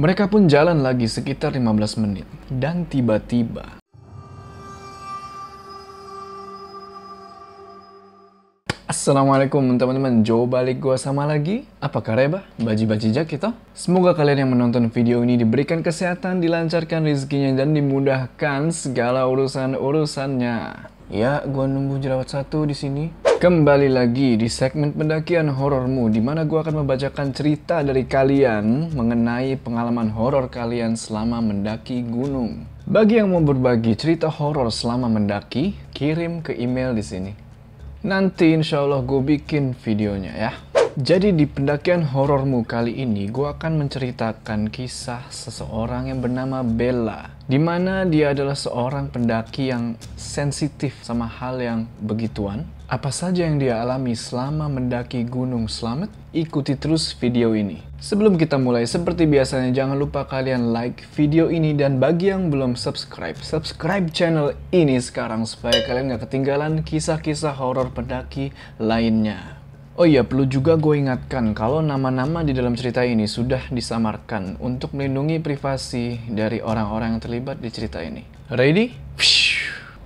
Mereka pun jalan lagi sekitar 15 menit. Dan tiba-tiba... Assalamualaikum teman-teman, Jo balik gua sama lagi. Apa kabar? Baji-baji jak kita? Semoga kalian yang menonton video ini diberikan kesehatan, dilancarkan rezekinya, dan dimudahkan segala urusan-urusannya. Ya, gua nunggu jerawat satu di sini. Kembali lagi di segmen pendakian horormu, di mana gua akan membacakan cerita dari kalian mengenai pengalaman horor kalian selama mendaki gunung. Bagi yang mau berbagi cerita horor selama mendaki, kirim ke email di sini. Nanti insya Allah gue bikin videonya ya. Jadi di pendakian horormu kali ini gue akan menceritakan kisah seseorang yang bernama Bella. Di mana dia adalah seorang pendaki yang sensitif sama hal yang begituan. Apa saja yang dia alami selama mendaki Gunung Slamet? Ikuti terus video ini. Sebelum kita mulai, seperti biasanya jangan lupa kalian like video ini dan bagi yang belum subscribe, subscribe channel ini sekarang supaya kalian gak ketinggalan kisah-kisah horor pendaki lainnya. Oh iya, perlu juga gue ingatkan kalau nama-nama di dalam cerita ini sudah disamarkan untuk melindungi privasi dari orang-orang yang terlibat di cerita ini. Ready?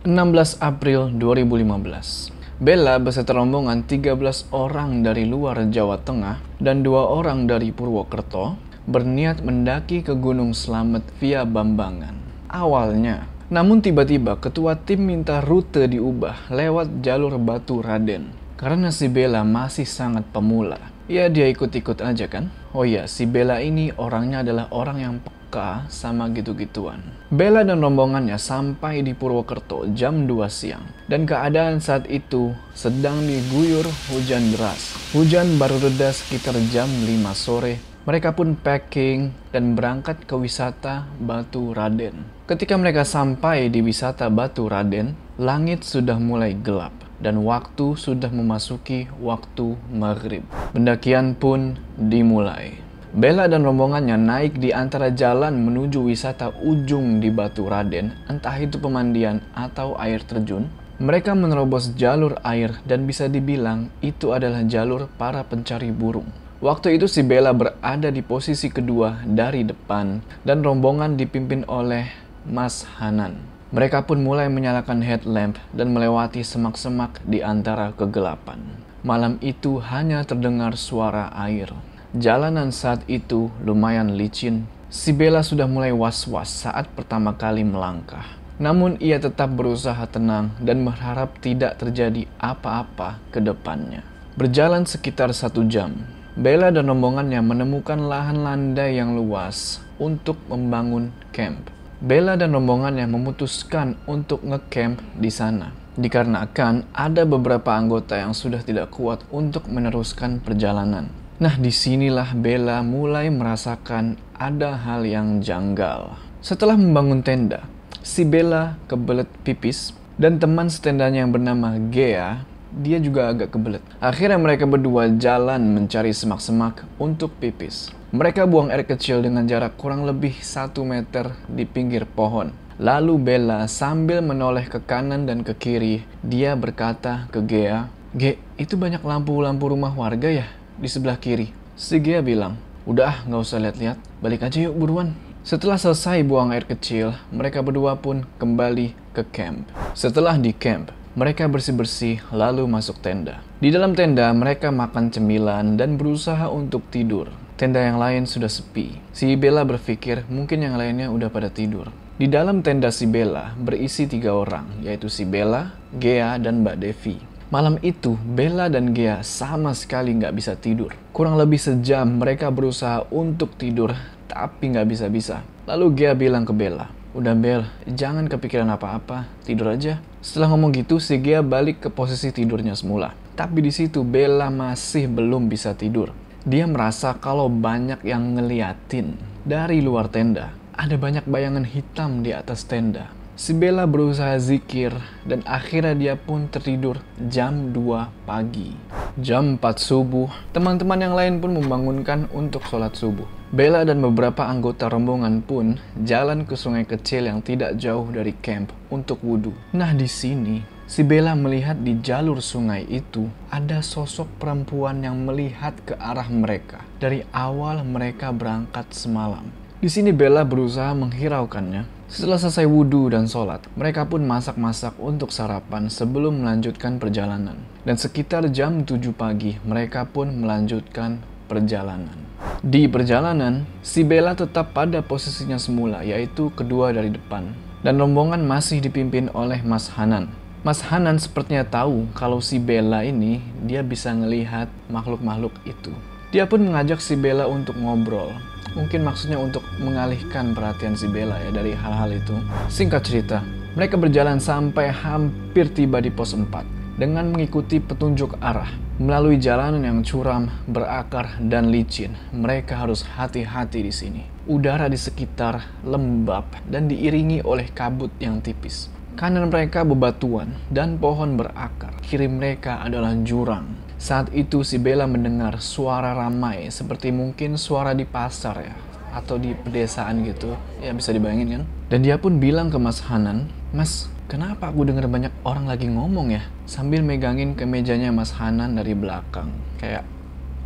16 April 2015 Bella beserta rombongan 13 orang dari luar Jawa Tengah dan dua orang dari Purwokerto berniat mendaki ke Gunung Slamet via Bambangan. Awalnya, namun tiba-tiba ketua tim minta rute diubah lewat jalur Batu Raden. Karena si Bella masih sangat pemula. Ya dia ikut-ikut aja kan? Oh iya, si Bella ini orangnya adalah orang yang peka sama gitu-gituan. Bella dan rombongannya sampai di Purwokerto jam 2 siang. Dan keadaan saat itu sedang diguyur hujan deras. Hujan baru reda sekitar jam 5 sore. Mereka pun packing dan berangkat ke wisata Batu Raden. Ketika mereka sampai di wisata Batu Raden, langit sudah mulai gelap dan waktu sudah memasuki waktu maghrib. Pendakian pun dimulai. Bella dan rombongannya naik di antara jalan menuju wisata ujung di Batu Raden, entah itu pemandian atau air terjun. Mereka menerobos jalur air dan bisa dibilang itu adalah jalur para pencari burung. Waktu itu si Bella berada di posisi kedua dari depan dan rombongan dipimpin oleh Mas Hanan. Mereka pun mulai menyalakan headlamp dan melewati semak-semak di antara kegelapan. Malam itu hanya terdengar suara air. Jalanan saat itu lumayan licin. Si Bella sudah mulai was-was saat pertama kali melangkah. Namun ia tetap berusaha tenang dan berharap tidak terjadi apa-apa ke depannya. Berjalan sekitar satu jam, Bella dan rombongannya menemukan lahan landai yang luas untuk membangun camp. Bella dan rombongannya memutuskan untuk ngecamp di sana. Dikarenakan ada beberapa anggota yang sudah tidak kuat untuk meneruskan perjalanan. Nah, di sinilah Bella mulai merasakan ada hal yang janggal. Setelah membangun tenda, si Bella kebelet pipis dan teman setendanya yang bernama Gea, dia juga agak kebelet. Akhirnya mereka berdua jalan mencari semak-semak untuk pipis. Mereka buang air kecil dengan jarak kurang lebih satu meter di pinggir pohon. Lalu Bella sambil menoleh ke kanan dan ke kiri, dia berkata ke Gea, Ge, itu banyak lampu-lampu rumah warga ya? Di sebelah kiri. Si Gia bilang, udah nggak usah lihat-lihat, balik aja yuk buruan. Setelah selesai buang air kecil, mereka berdua pun kembali ke camp. Setelah di camp, mereka bersih-bersih lalu masuk tenda. Di dalam tenda, mereka makan cemilan dan berusaha untuk tidur. Tenda yang lain sudah sepi. Si Bella berpikir mungkin yang lainnya udah pada tidur. Di dalam tenda si Bella berisi tiga orang, yaitu si Bella, Gea, dan Mbak Devi. Malam itu, Bella dan Gea sama sekali nggak bisa tidur. Kurang lebih sejam mereka berusaha untuk tidur, tapi nggak bisa-bisa. Lalu Gea bilang ke Bella, Udah Bel, jangan kepikiran apa-apa, tidur aja. Setelah ngomong gitu, si Gea balik ke posisi tidurnya semula. Tapi di situ Bella masih belum bisa tidur. Dia merasa kalau banyak yang ngeliatin dari luar tenda. Ada banyak bayangan hitam di atas tenda. Si Bella berusaha zikir dan akhirnya dia pun tertidur jam 2 pagi. Jam 4 subuh, teman-teman yang lain pun membangunkan untuk sholat subuh. Bella dan beberapa anggota rombongan pun jalan ke sungai kecil yang tidak jauh dari camp untuk wudhu. Nah di sini, si Bella melihat di jalur sungai itu ada sosok perempuan yang melihat ke arah mereka dari awal mereka berangkat semalam. Di sini Bella berusaha menghiraukannya. Setelah selesai wudhu dan sholat, mereka pun masak-masak untuk sarapan sebelum melanjutkan perjalanan. Dan sekitar jam 7 pagi, mereka pun melanjutkan perjalanan. Di perjalanan, si Bella tetap pada posisinya semula, yaitu kedua dari depan. Dan rombongan masih dipimpin oleh Mas Hanan. Mas Hanan sepertinya tahu kalau si Bella ini dia bisa ngelihat makhluk-makhluk itu. Dia pun mengajak si Bella untuk ngobrol. Mungkin maksudnya untuk mengalihkan perhatian si Bella ya dari hal-hal itu. Singkat cerita, mereka berjalan sampai hampir tiba di pos 4 dengan mengikuti petunjuk arah. Melalui jalanan yang curam, berakar, dan licin, mereka harus hati-hati di sini. Udara di sekitar lembab dan diiringi oleh kabut yang tipis. Kanan mereka bebatuan dan pohon berakar. Kiri mereka adalah jurang saat itu si Bella mendengar suara ramai seperti mungkin suara di pasar ya atau di pedesaan gitu. Ya bisa dibayangin kan? Dan dia pun bilang ke Mas Hanan, "Mas, kenapa aku dengar banyak orang lagi ngomong ya?" Sambil megangin ke mejanya Mas Hanan dari belakang. Kayak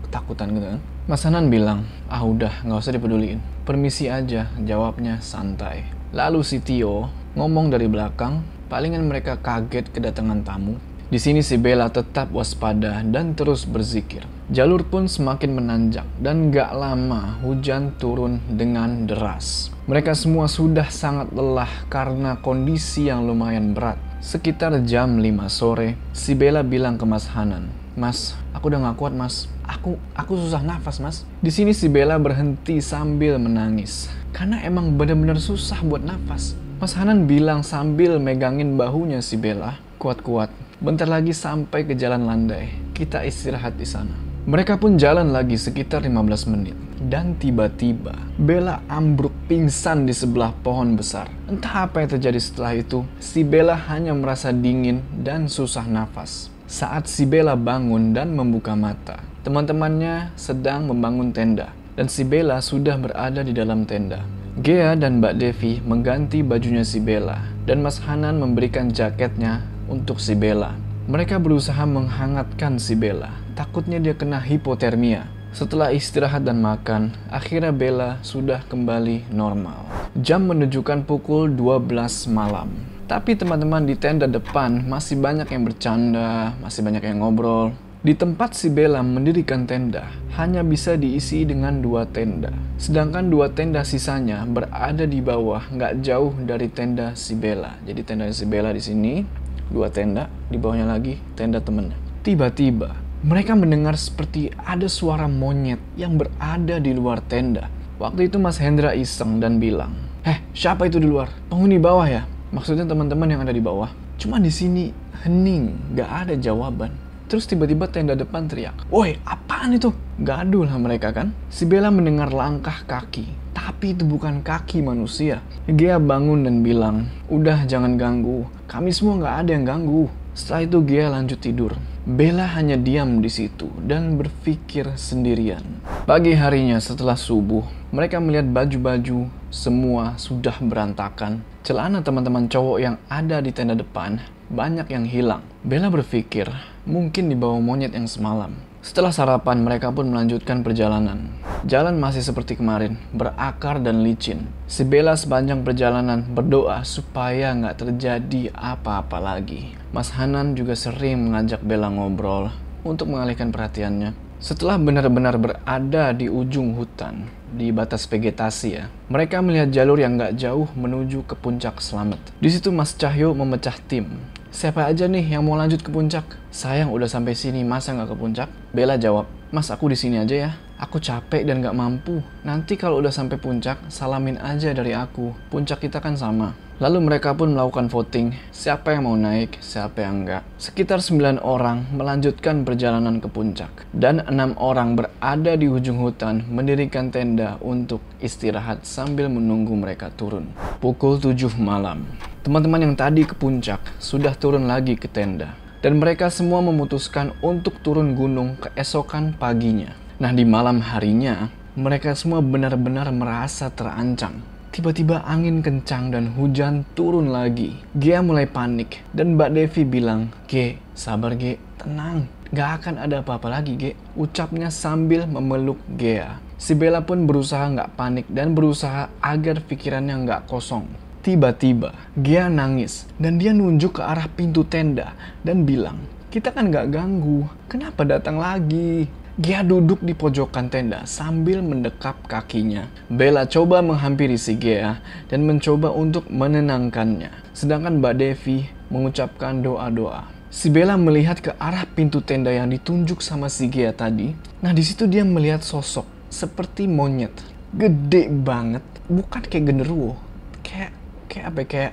ketakutan gitu kan. Mas Hanan bilang, "Ah udah, nggak usah dipeduliin. Permisi aja." Jawabnya santai. Lalu si Tio ngomong dari belakang, palingan mereka kaget kedatangan tamu di sini si Bella tetap waspada dan terus berzikir. Jalur pun semakin menanjak dan gak lama hujan turun dengan deras. Mereka semua sudah sangat lelah karena kondisi yang lumayan berat. Sekitar jam 5 sore, si Bella bilang ke Mas Hanan, Mas, aku udah gak kuat mas. Aku aku susah nafas mas. Di sini si Bella berhenti sambil menangis. Karena emang benar-benar susah buat nafas. Mas Hanan bilang sambil megangin bahunya si Bella, kuat-kuat. Bentar lagi sampai ke jalan landai. Kita istirahat di sana. Mereka pun jalan lagi sekitar 15 menit. Dan tiba-tiba, Bella ambruk pingsan di sebelah pohon besar. Entah apa yang terjadi setelah itu, si Bella hanya merasa dingin dan susah nafas. Saat si Bella bangun dan membuka mata, teman-temannya sedang membangun tenda. Dan si Bella sudah berada di dalam tenda. Gea dan Mbak Devi mengganti bajunya si Bella. Dan Mas Hanan memberikan jaketnya untuk si Bella. Mereka berusaha menghangatkan si Bella, takutnya dia kena hipotermia. Setelah istirahat dan makan, akhirnya Bella sudah kembali normal. Jam menunjukkan pukul 12 malam. Tapi teman-teman di tenda depan masih banyak yang bercanda, masih banyak yang ngobrol. Di tempat si Bella mendirikan tenda, hanya bisa diisi dengan dua tenda. Sedangkan dua tenda sisanya berada di bawah, nggak jauh dari tenda si Bella. Jadi tenda si Bella di sini, dua tenda, di bawahnya lagi tenda temennya. Tiba-tiba, mereka mendengar seperti ada suara monyet yang berada di luar tenda. Waktu itu Mas Hendra iseng dan bilang, Eh, siapa itu di luar? Penghuni bawah ya? Maksudnya teman-teman yang ada di bawah. Cuma di sini hening, gak ada jawaban. Terus tiba-tiba tenda depan teriak, Woi, apaan itu? Gaduh lah mereka kan? Si Bella mendengar langkah kaki tapi itu bukan kaki manusia. Gia bangun dan bilang, udah jangan ganggu, kami semua nggak ada yang ganggu. Setelah itu Gia lanjut tidur. Bella hanya diam di situ dan berpikir sendirian. Pagi harinya setelah subuh, mereka melihat baju-baju semua sudah berantakan. Celana teman-teman cowok yang ada di tenda depan banyak yang hilang. Bella berpikir, mungkin di bawah monyet yang semalam. Setelah sarapan, mereka pun melanjutkan perjalanan. Jalan masih seperti kemarin, berakar dan licin. Si Bella sepanjang perjalanan berdoa supaya nggak terjadi apa-apa lagi. Mas Hanan juga sering mengajak Bella ngobrol untuk mengalihkan perhatiannya. Setelah benar-benar berada di ujung hutan, di batas vegetasi ya, mereka melihat jalur yang nggak jauh menuju ke puncak selamat. Di situ Mas Cahyo memecah tim siapa aja nih yang mau lanjut ke puncak? Sayang udah sampai sini, masa nggak ke puncak? Bella jawab, mas aku di sini aja ya. Aku capek dan gak mampu. Nanti kalau udah sampai puncak, salamin aja dari aku. Puncak kita kan sama. Lalu mereka pun melakukan voting, siapa yang mau naik, siapa yang enggak. Sekitar 9 orang melanjutkan perjalanan ke puncak. Dan enam orang berada di ujung hutan mendirikan tenda untuk istirahat sambil menunggu mereka turun. Pukul 7 malam. Teman-teman yang tadi ke puncak sudah turun lagi ke tenda. Dan mereka semua memutuskan untuk turun gunung keesokan paginya. Nah di malam harinya, mereka semua benar-benar merasa terancam Tiba-tiba angin kencang dan hujan turun lagi. Gia mulai panik dan Mbak Devi bilang, Ge, sabar Ge, tenang. Gak akan ada apa-apa lagi Ge. Ucapnya sambil memeluk Gea. Si Bella pun berusaha nggak panik dan berusaha agar pikirannya nggak kosong. Tiba-tiba, Gia nangis dan dia nunjuk ke arah pintu tenda dan bilang, kita kan nggak ganggu, kenapa datang lagi? Gia duduk di pojokan tenda sambil mendekap kakinya. Bella coba menghampiri si Gia dan mencoba untuk menenangkannya. Sedangkan Mbak Devi mengucapkan doa-doa. Si Bella melihat ke arah pintu tenda yang ditunjuk sama si Gia tadi. Nah di situ dia melihat sosok seperti monyet. Gede banget, bukan kayak genderuwo. Kayak kayak apa ya? kayak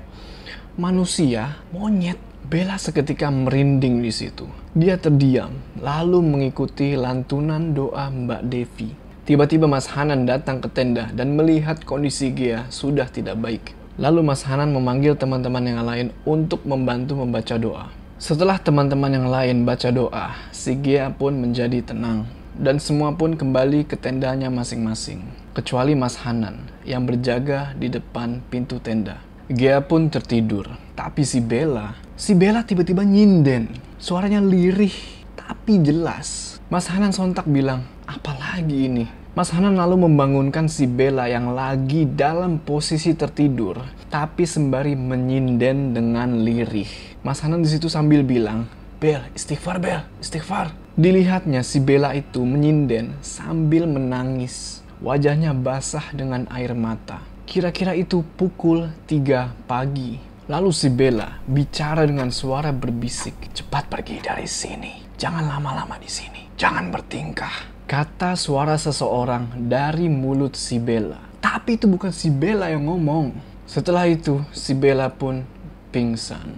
manusia, monyet. Bella seketika merinding di situ. Dia terdiam, lalu mengikuti lantunan doa Mbak Devi. Tiba-tiba Mas Hanan datang ke tenda dan melihat kondisi Gia sudah tidak baik. Lalu Mas Hanan memanggil teman-teman yang lain untuk membantu membaca doa. Setelah teman-teman yang lain baca doa, si Gia pun menjadi tenang. Dan semua pun kembali ke tendanya masing-masing. Kecuali Mas Hanan yang berjaga di depan pintu tenda. Gia pun tertidur. Tapi si Bella Si Bella tiba-tiba nyinden. Suaranya lirih, tapi jelas. Mas Hanan sontak bilang, apalagi ini? Mas Hanan lalu membangunkan si Bella yang lagi dalam posisi tertidur, tapi sembari menyinden dengan lirih. Mas Hanan di situ sambil bilang, Bel, istighfar Bel, istighfar. Dilihatnya si Bella itu menyinden sambil menangis. Wajahnya basah dengan air mata. Kira-kira itu pukul 3 pagi. Lalu si Bella bicara dengan suara berbisik, "Cepat pergi dari sini. Jangan lama-lama di sini. Jangan bertingkah." Kata suara seseorang dari mulut si Bella. Tapi itu bukan si Bella yang ngomong. Setelah itu, si Bella pun pingsan.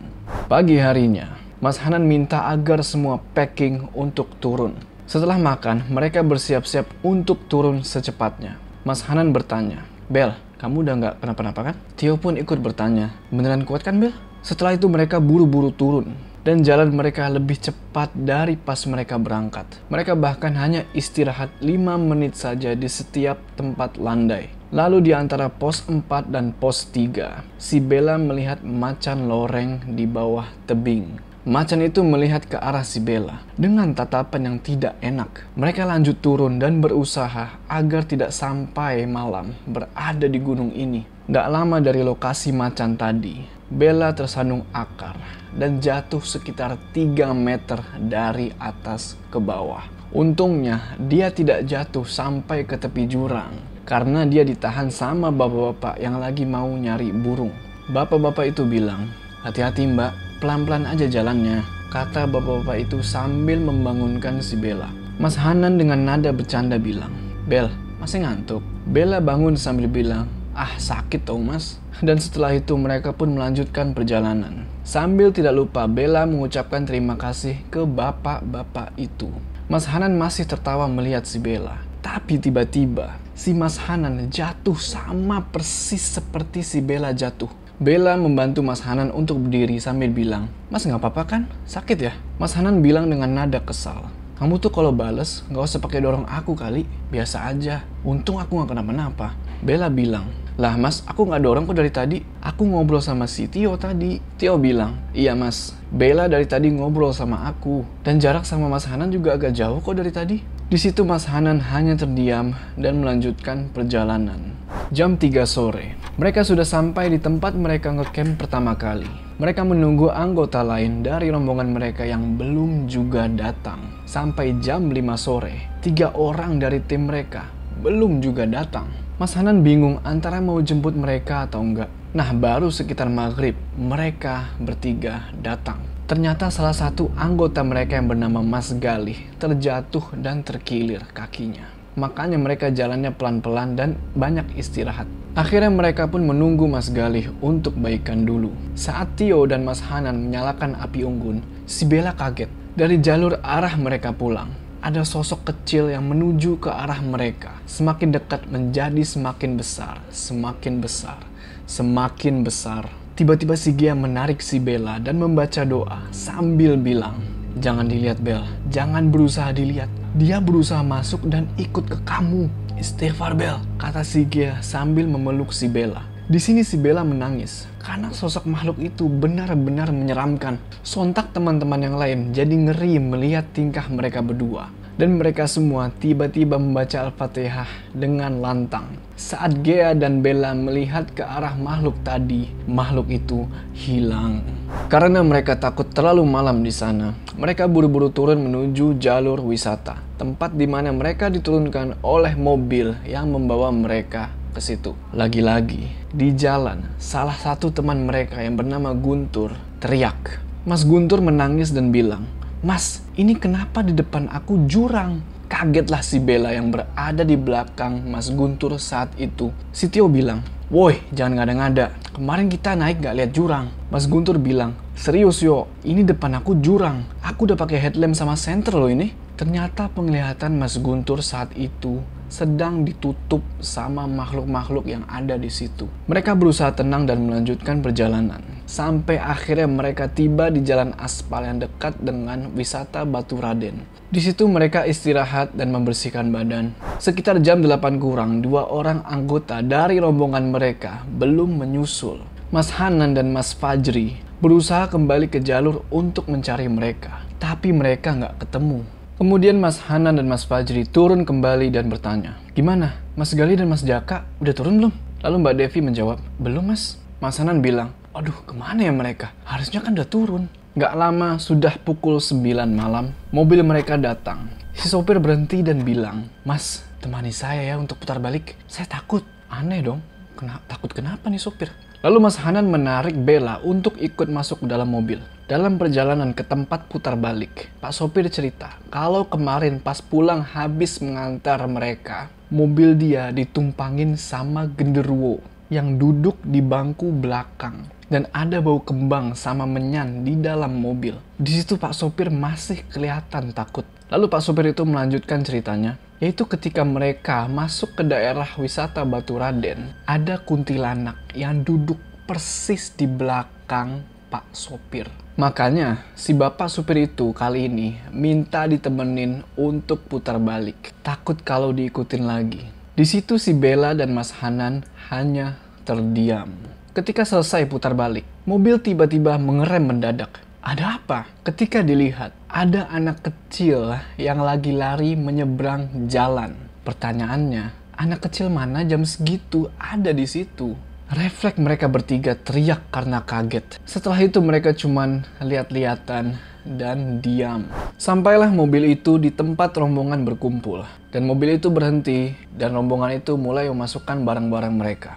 Pagi harinya, Mas Hanan minta agar semua packing untuk turun. Setelah makan, mereka bersiap-siap untuk turun secepatnya. Mas Hanan bertanya, Bel, kamu udah nggak kenapa-napa kan? Tio pun ikut bertanya, beneran kuat kan Bel? Setelah itu mereka buru-buru turun dan jalan mereka lebih cepat dari pas mereka berangkat. Mereka bahkan hanya istirahat 5 menit saja di setiap tempat landai. Lalu di antara pos 4 dan pos 3, si Bella melihat macan loreng di bawah tebing. Macan itu melihat ke arah si Bella dengan tatapan yang tidak enak. Mereka lanjut turun dan berusaha agar tidak sampai malam berada di gunung ini. Gak lama dari lokasi macan tadi, Bella tersandung akar dan jatuh sekitar 3 meter dari atas ke bawah. Untungnya dia tidak jatuh sampai ke tepi jurang karena dia ditahan sama bapak-bapak yang lagi mau nyari burung. Bapak-bapak itu bilang, hati-hati mbak, Pelan-pelan aja jalannya, kata bapak-bapak itu sambil membangunkan si Bella. Mas Hanan dengan nada bercanda bilang, Bel, masih ngantuk? Bella bangun sambil bilang, ah sakit tau mas. Dan setelah itu mereka pun melanjutkan perjalanan. Sambil tidak lupa Bella mengucapkan terima kasih ke bapak-bapak itu. Mas Hanan masih tertawa melihat si Bella. Tapi tiba-tiba si Mas Hanan jatuh sama persis seperti si Bella jatuh. Bella membantu Mas Hanan untuk berdiri sambil bilang, Mas nggak apa-apa kan? Sakit ya? Mas Hanan bilang dengan nada kesal. Kamu tuh kalau bales nggak usah pakai dorong aku kali, biasa aja. Untung aku nggak kenapa-napa. Bella bilang, lah mas, aku nggak dorong kok dari tadi. Aku ngobrol sama si Tio tadi. Tio bilang, iya mas, Bella dari tadi ngobrol sama aku. Dan jarak sama Mas Hanan juga agak jauh kok dari tadi. Di situ Mas Hanan hanya terdiam dan melanjutkan perjalanan. Jam 3 sore, mereka sudah sampai di tempat mereka ngecamp pertama kali. Mereka menunggu anggota lain dari rombongan mereka yang belum juga datang. Sampai jam 5 sore, tiga orang dari tim mereka belum juga datang. Mas Hanan bingung antara mau jemput mereka atau enggak. Nah baru sekitar maghrib, mereka bertiga datang. Ternyata salah satu anggota mereka yang bernama Mas Galih terjatuh dan terkilir kakinya. Makanya mereka jalannya pelan-pelan dan banyak istirahat. Akhirnya mereka pun menunggu Mas Galih untuk baikan dulu. Saat Tio dan Mas Hanan menyalakan api unggun, si Bella kaget. Dari jalur arah mereka pulang, ada sosok kecil yang menuju ke arah mereka. Semakin dekat menjadi semakin besar, semakin besar, semakin besar. Tiba-tiba si Gia menarik si Bella dan membaca doa sambil bilang, Jangan dilihat Bel, jangan berusaha dilihat. Dia berusaha masuk dan ikut ke kamu. Istighfar Bel, kata si Gia sambil memeluk si Bella. Di sini si Bella menangis karena sosok makhluk itu benar-benar menyeramkan. Sontak teman-teman yang lain jadi ngeri melihat tingkah mereka berdua. Dan mereka semua tiba-tiba membaca Al-Fatihah dengan lantang. Saat Gea dan Bella melihat ke arah makhluk tadi, makhluk itu hilang. Karena mereka takut terlalu malam di sana, mereka buru-buru turun menuju jalur wisata, tempat di mana mereka diturunkan oleh mobil yang membawa mereka ke situ. Lagi-lagi, di jalan, salah satu teman mereka yang bernama Guntur teriak. Mas Guntur menangis dan bilang, Mas, ini kenapa di depan aku jurang? Kagetlah si Bella yang berada di belakang Mas Guntur saat itu. Si Tio bilang, Woi, jangan ngada-ngada. Kemarin kita naik gak lihat jurang. Mas Guntur bilang, serius yo, ini depan aku jurang. Aku udah pakai headlamp sama senter loh ini. Ternyata penglihatan Mas Guntur saat itu sedang ditutup sama makhluk-makhluk yang ada di situ. Mereka berusaha tenang dan melanjutkan perjalanan. Sampai akhirnya mereka tiba di jalan aspal yang dekat dengan wisata Batu Raden. Di situ mereka istirahat dan membersihkan badan. Sekitar jam 8 kurang, dua orang anggota dari rombongan mereka belum menyusul. Mas Hanan dan Mas Fajri berusaha kembali ke jalur untuk mencari mereka. Tapi mereka nggak ketemu. Kemudian Mas Hanan dan Mas Fajri turun kembali dan bertanya, Gimana? Mas Gali dan Mas Jaka udah turun belum? Lalu Mbak Devi menjawab, Belum mas. Mas Hanan bilang, Aduh ke mana ya mereka? Harusnya kan udah turun. Gak lama, sudah pukul 9 malam, mobil mereka datang. Si sopir berhenti dan bilang, Mas, temani saya ya untuk putar balik. Saya takut. Aneh dong. Kena, takut kenapa nih sopir? Lalu Mas Hanan menarik Bella untuk ikut masuk ke dalam mobil. Dalam perjalanan ke tempat putar balik, Pak sopir cerita kalau kemarin pas pulang habis mengantar mereka, mobil dia ditumpangin sama genderuwo yang duduk di bangku belakang dan ada bau kembang sama menyan di dalam mobil. Di situ Pak sopir masih kelihatan takut. Lalu Pak sopir itu melanjutkan ceritanya yaitu ketika mereka masuk ke daerah wisata Batu Raden, ada kuntilanak yang duduk persis di belakang Pak Sopir. Makanya si bapak supir itu kali ini minta ditemenin untuk putar balik. Takut kalau diikutin lagi. Di situ si Bella dan Mas Hanan hanya terdiam. Ketika selesai putar balik, mobil tiba-tiba mengerem mendadak. Ada apa? Ketika dilihat, ada anak kecil yang lagi lari menyeberang jalan. Pertanyaannya, anak kecil mana jam segitu ada di situ? Refleks mereka bertiga teriak karena kaget. Setelah itu mereka cuman lihat-lihatan dan diam. Sampailah mobil itu di tempat rombongan berkumpul. Dan mobil itu berhenti dan rombongan itu mulai memasukkan barang-barang mereka.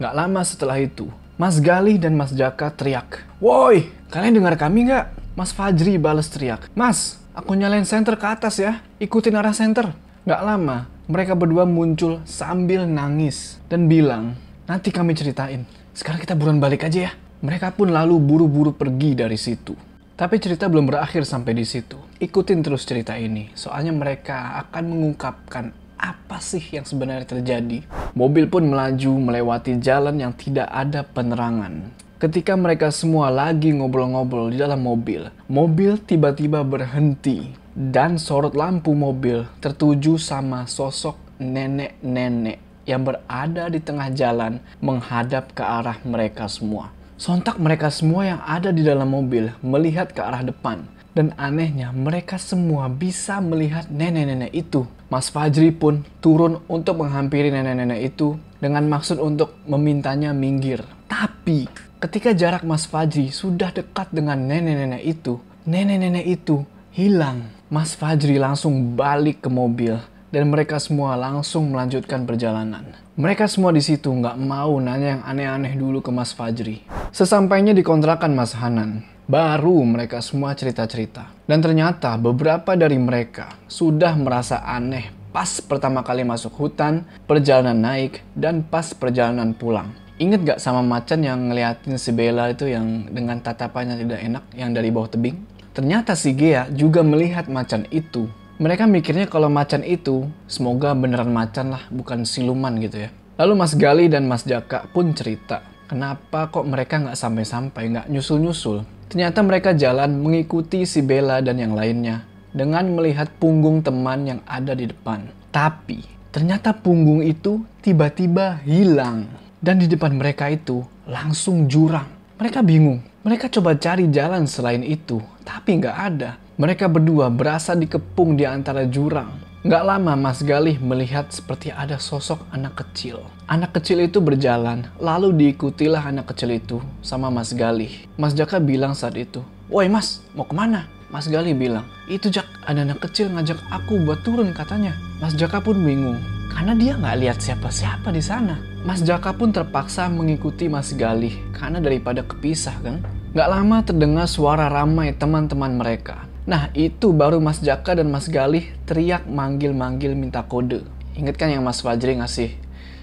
Gak lama setelah itu, Mas Gali dan Mas Jaka teriak. Woi, kalian dengar kami nggak? Mas Fajri balas teriak. Mas, aku nyalain senter ke atas ya. Ikutin arah senter. Gak lama, mereka berdua muncul sambil nangis dan bilang, nanti kami ceritain. Sekarang kita buruan balik aja ya. Mereka pun lalu buru-buru pergi dari situ. Tapi cerita belum berakhir sampai di situ. Ikutin terus cerita ini, soalnya mereka akan mengungkapkan apa sih yang sebenarnya terjadi. Mobil pun melaju melewati jalan yang tidak ada penerangan. Ketika mereka semua lagi ngobrol-ngobrol di dalam mobil, mobil tiba-tiba berhenti dan sorot lampu mobil tertuju sama sosok nenek-nenek yang berada di tengah jalan menghadap ke arah mereka semua. Sontak mereka semua yang ada di dalam mobil melihat ke arah depan dan anehnya, mereka semua bisa melihat nenek-nenek itu. Mas Fajri pun turun untuk menghampiri nenek-nenek itu dengan maksud untuk memintanya minggir. Tapi, ketika jarak Mas Fajri sudah dekat dengan nenek-nenek itu, nenek-nenek itu hilang. Mas Fajri langsung balik ke mobil dan mereka semua langsung melanjutkan perjalanan. Mereka semua di situ nggak mau nanya yang aneh-aneh dulu ke Mas Fajri. Sesampainya di kontrakan Mas Hanan, Baru mereka semua cerita-cerita. Dan ternyata beberapa dari mereka sudah merasa aneh pas pertama kali masuk hutan, perjalanan naik, dan pas perjalanan pulang. Ingat gak sama macan yang ngeliatin si Bella itu yang dengan tatapannya tidak enak yang dari bawah tebing? Ternyata si Gea juga melihat macan itu. Mereka mikirnya kalau macan itu semoga beneran macan lah, bukan siluman gitu ya. Lalu Mas Gali dan Mas Jaka pun cerita, kenapa kok mereka nggak sampai-sampai, nggak nyusul-nyusul. Ternyata mereka jalan mengikuti si Bella dan yang lainnya dengan melihat punggung teman yang ada di depan. Tapi ternyata punggung itu tiba-tiba hilang. Dan di depan mereka itu langsung jurang. Mereka bingung. Mereka coba cari jalan selain itu, tapi nggak ada. Mereka berdua berasa dikepung di antara jurang. Gak lama Mas Galih melihat seperti ada sosok anak kecil. Anak kecil itu berjalan, lalu diikutilah anak kecil itu sama Mas Galih. Mas Jaka bilang saat itu, Woi mas, mau ke mana? Mas Galih bilang, itu Jak, ada anak kecil ngajak aku buat turun katanya. Mas Jaka pun bingung, karena dia nggak lihat siapa-siapa di sana. Mas Jaka pun terpaksa mengikuti Mas Galih, karena daripada kepisah kan. Gak lama terdengar suara ramai teman-teman mereka. Nah itu baru Mas Jaka dan Mas Galih teriak manggil-manggil minta kode. Ingat kan yang Mas Fajri ngasih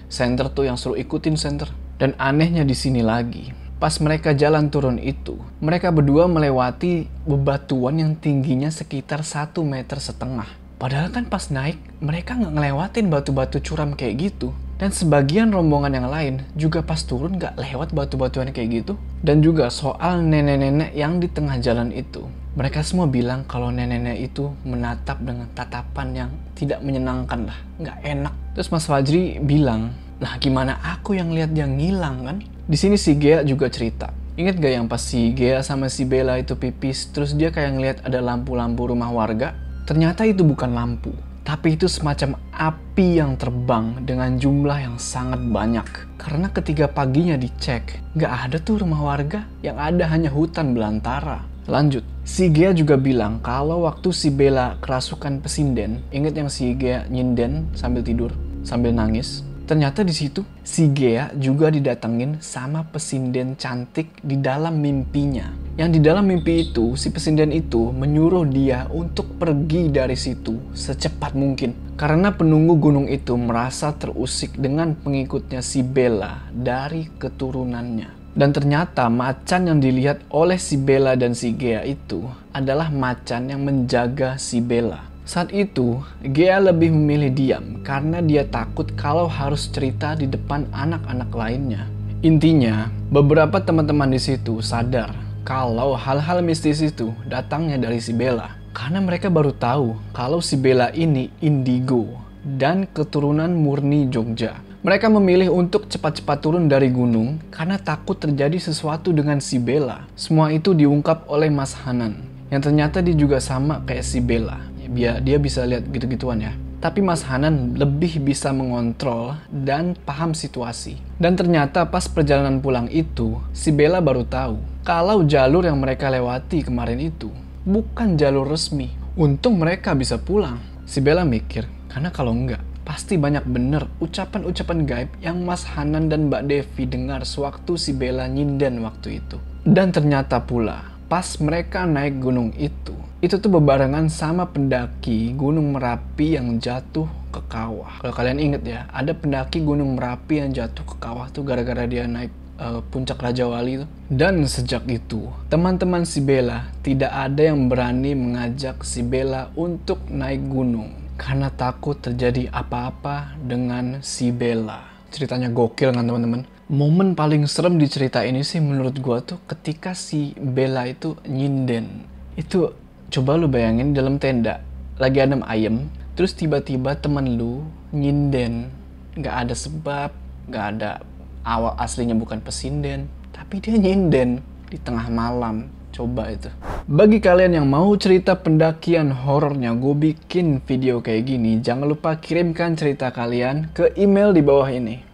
center tuh yang suruh ikutin center. Dan anehnya di sini lagi. Pas mereka jalan turun itu, mereka berdua melewati bebatuan yang tingginya sekitar satu meter setengah. Padahal kan pas naik, mereka nggak ngelewatin batu-batu curam kayak gitu. Dan sebagian rombongan yang lain juga pas turun nggak lewat batu-batuan kayak gitu. Dan juga soal nenek-nenek yang di tengah jalan itu. Mereka semua bilang kalau nenek-nenek itu menatap dengan tatapan yang tidak menyenangkan lah, nggak enak. Terus Mas Fajri bilang, lah gimana aku yang lihat dia ngilang kan? Di sini si Gea juga cerita. Ingat gak yang pas si Gea sama si Bella itu pipis, terus dia kayak ngeliat ada lampu-lampu rumah warga? Ternyata itu bukan lampu, tapi itu semacam api yang terbang dengan jumlah yang sangat banyak. Karena ketiga paginya dicek, nggak ada tuh rumah warga, yang ada hanya hutan belantara. Lanjut, si Gea juga bilang kalau waktu si Bella kerasukan pesinden, inget yang si Gea nyinden sambil tidur, sambil nangis. Ternyata di situ si Gea juga didatengin sama pesinden cantik di dalam mimpinya. Yang di dalam mimpi itu, si pesinden itu menyuruh dia untuk pergi dari situ secepat mungkin. Karena penunggu gunung itu merasa terusik dengan pengikutnya si Bella dari keturunannya. Dan ternyata macan yang dilihat oleh si Bella dan si Gea itu adalah macan yang menjaga si Bella. Saat itu, Gea lebih memilih diam karena dia takut kalau harus cerita di depan anak-anak lainnya. Intinya, beberapa teman-teman di situ sadar kalau hal-hal mistis itu datangnya dari si Bella. Karena mereka baru tahu kalau si Bella ini indigo dan keturunan murni Jogja. Mereka memilih untuk cepat-cepat turun dari gunung karena takut terjadi sesuatu dengan si Bella. Semua itu diungkap oleh Mas Hanan, yang ternyata dia juga sama kayak si Bella. Biar dia bisa lihat gitu-gituan ya. Tapi Mas Hanan lebih bisa mengontrol dan paham situasi. Dan ternyata pas perjalanan pulang itu, si Bella baru tahu kalau jalur yang mereka lewati kemarin itu bukan jalur resmi. Untung mereka bisa pulang. Si Bella mikir, karena kalau enggak, Pasti banyak bener ucapan-ucapan gaib yang Mas Hanan dan Mbak Devi dengar sewaktu si Bella nyinden waktu itu. Dan ternyata pula, pas mereka naik gunung itu, itu tuh bebarengan sama pendaki Gunung Merapi yang jatuh ke kawah. Kalau kalian inget ya, ada pendaki Gunung Merapi yang jatuh ke kawah tuh gara-gara dia naik uh, puncak Raja Wali itu. Dan sejak itu, teman-teman si Bella tidak ada yang berani mengajak si Bella untuk naik gunung karena takut terjadi apa-apa dengan si Bella. Ceritanya gokil kan teman-teman. Momen paling serem di cerita ini sih menurut gua tuh ketika si Bella itu nyinden. Itu coba lu bayangin dalam tenda lagi adem ayem, terus tiba-tiba temen lu nyinden. Gak ada sebab, gak ada awal aslinya bukan pesinden, tapi dia nyinden di tengah malam Coba itu. Bagi kalian yang mau cerita pendakian horornya, gue bikin video kayak gini. Jangan lupa kirimkan cerita kalian ke email di bawah ini.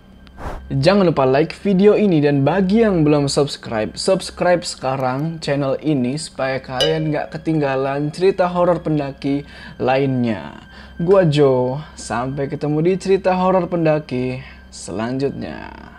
Jangan lupa like video ini dan bagi yang belum subscribe, subscribe sekarang channel ini supaya kalian gak ketinggalan cerita horor pendaki lainnya. Gua Joe, sampai ketemu di cerita horor pendaki selanjutnya.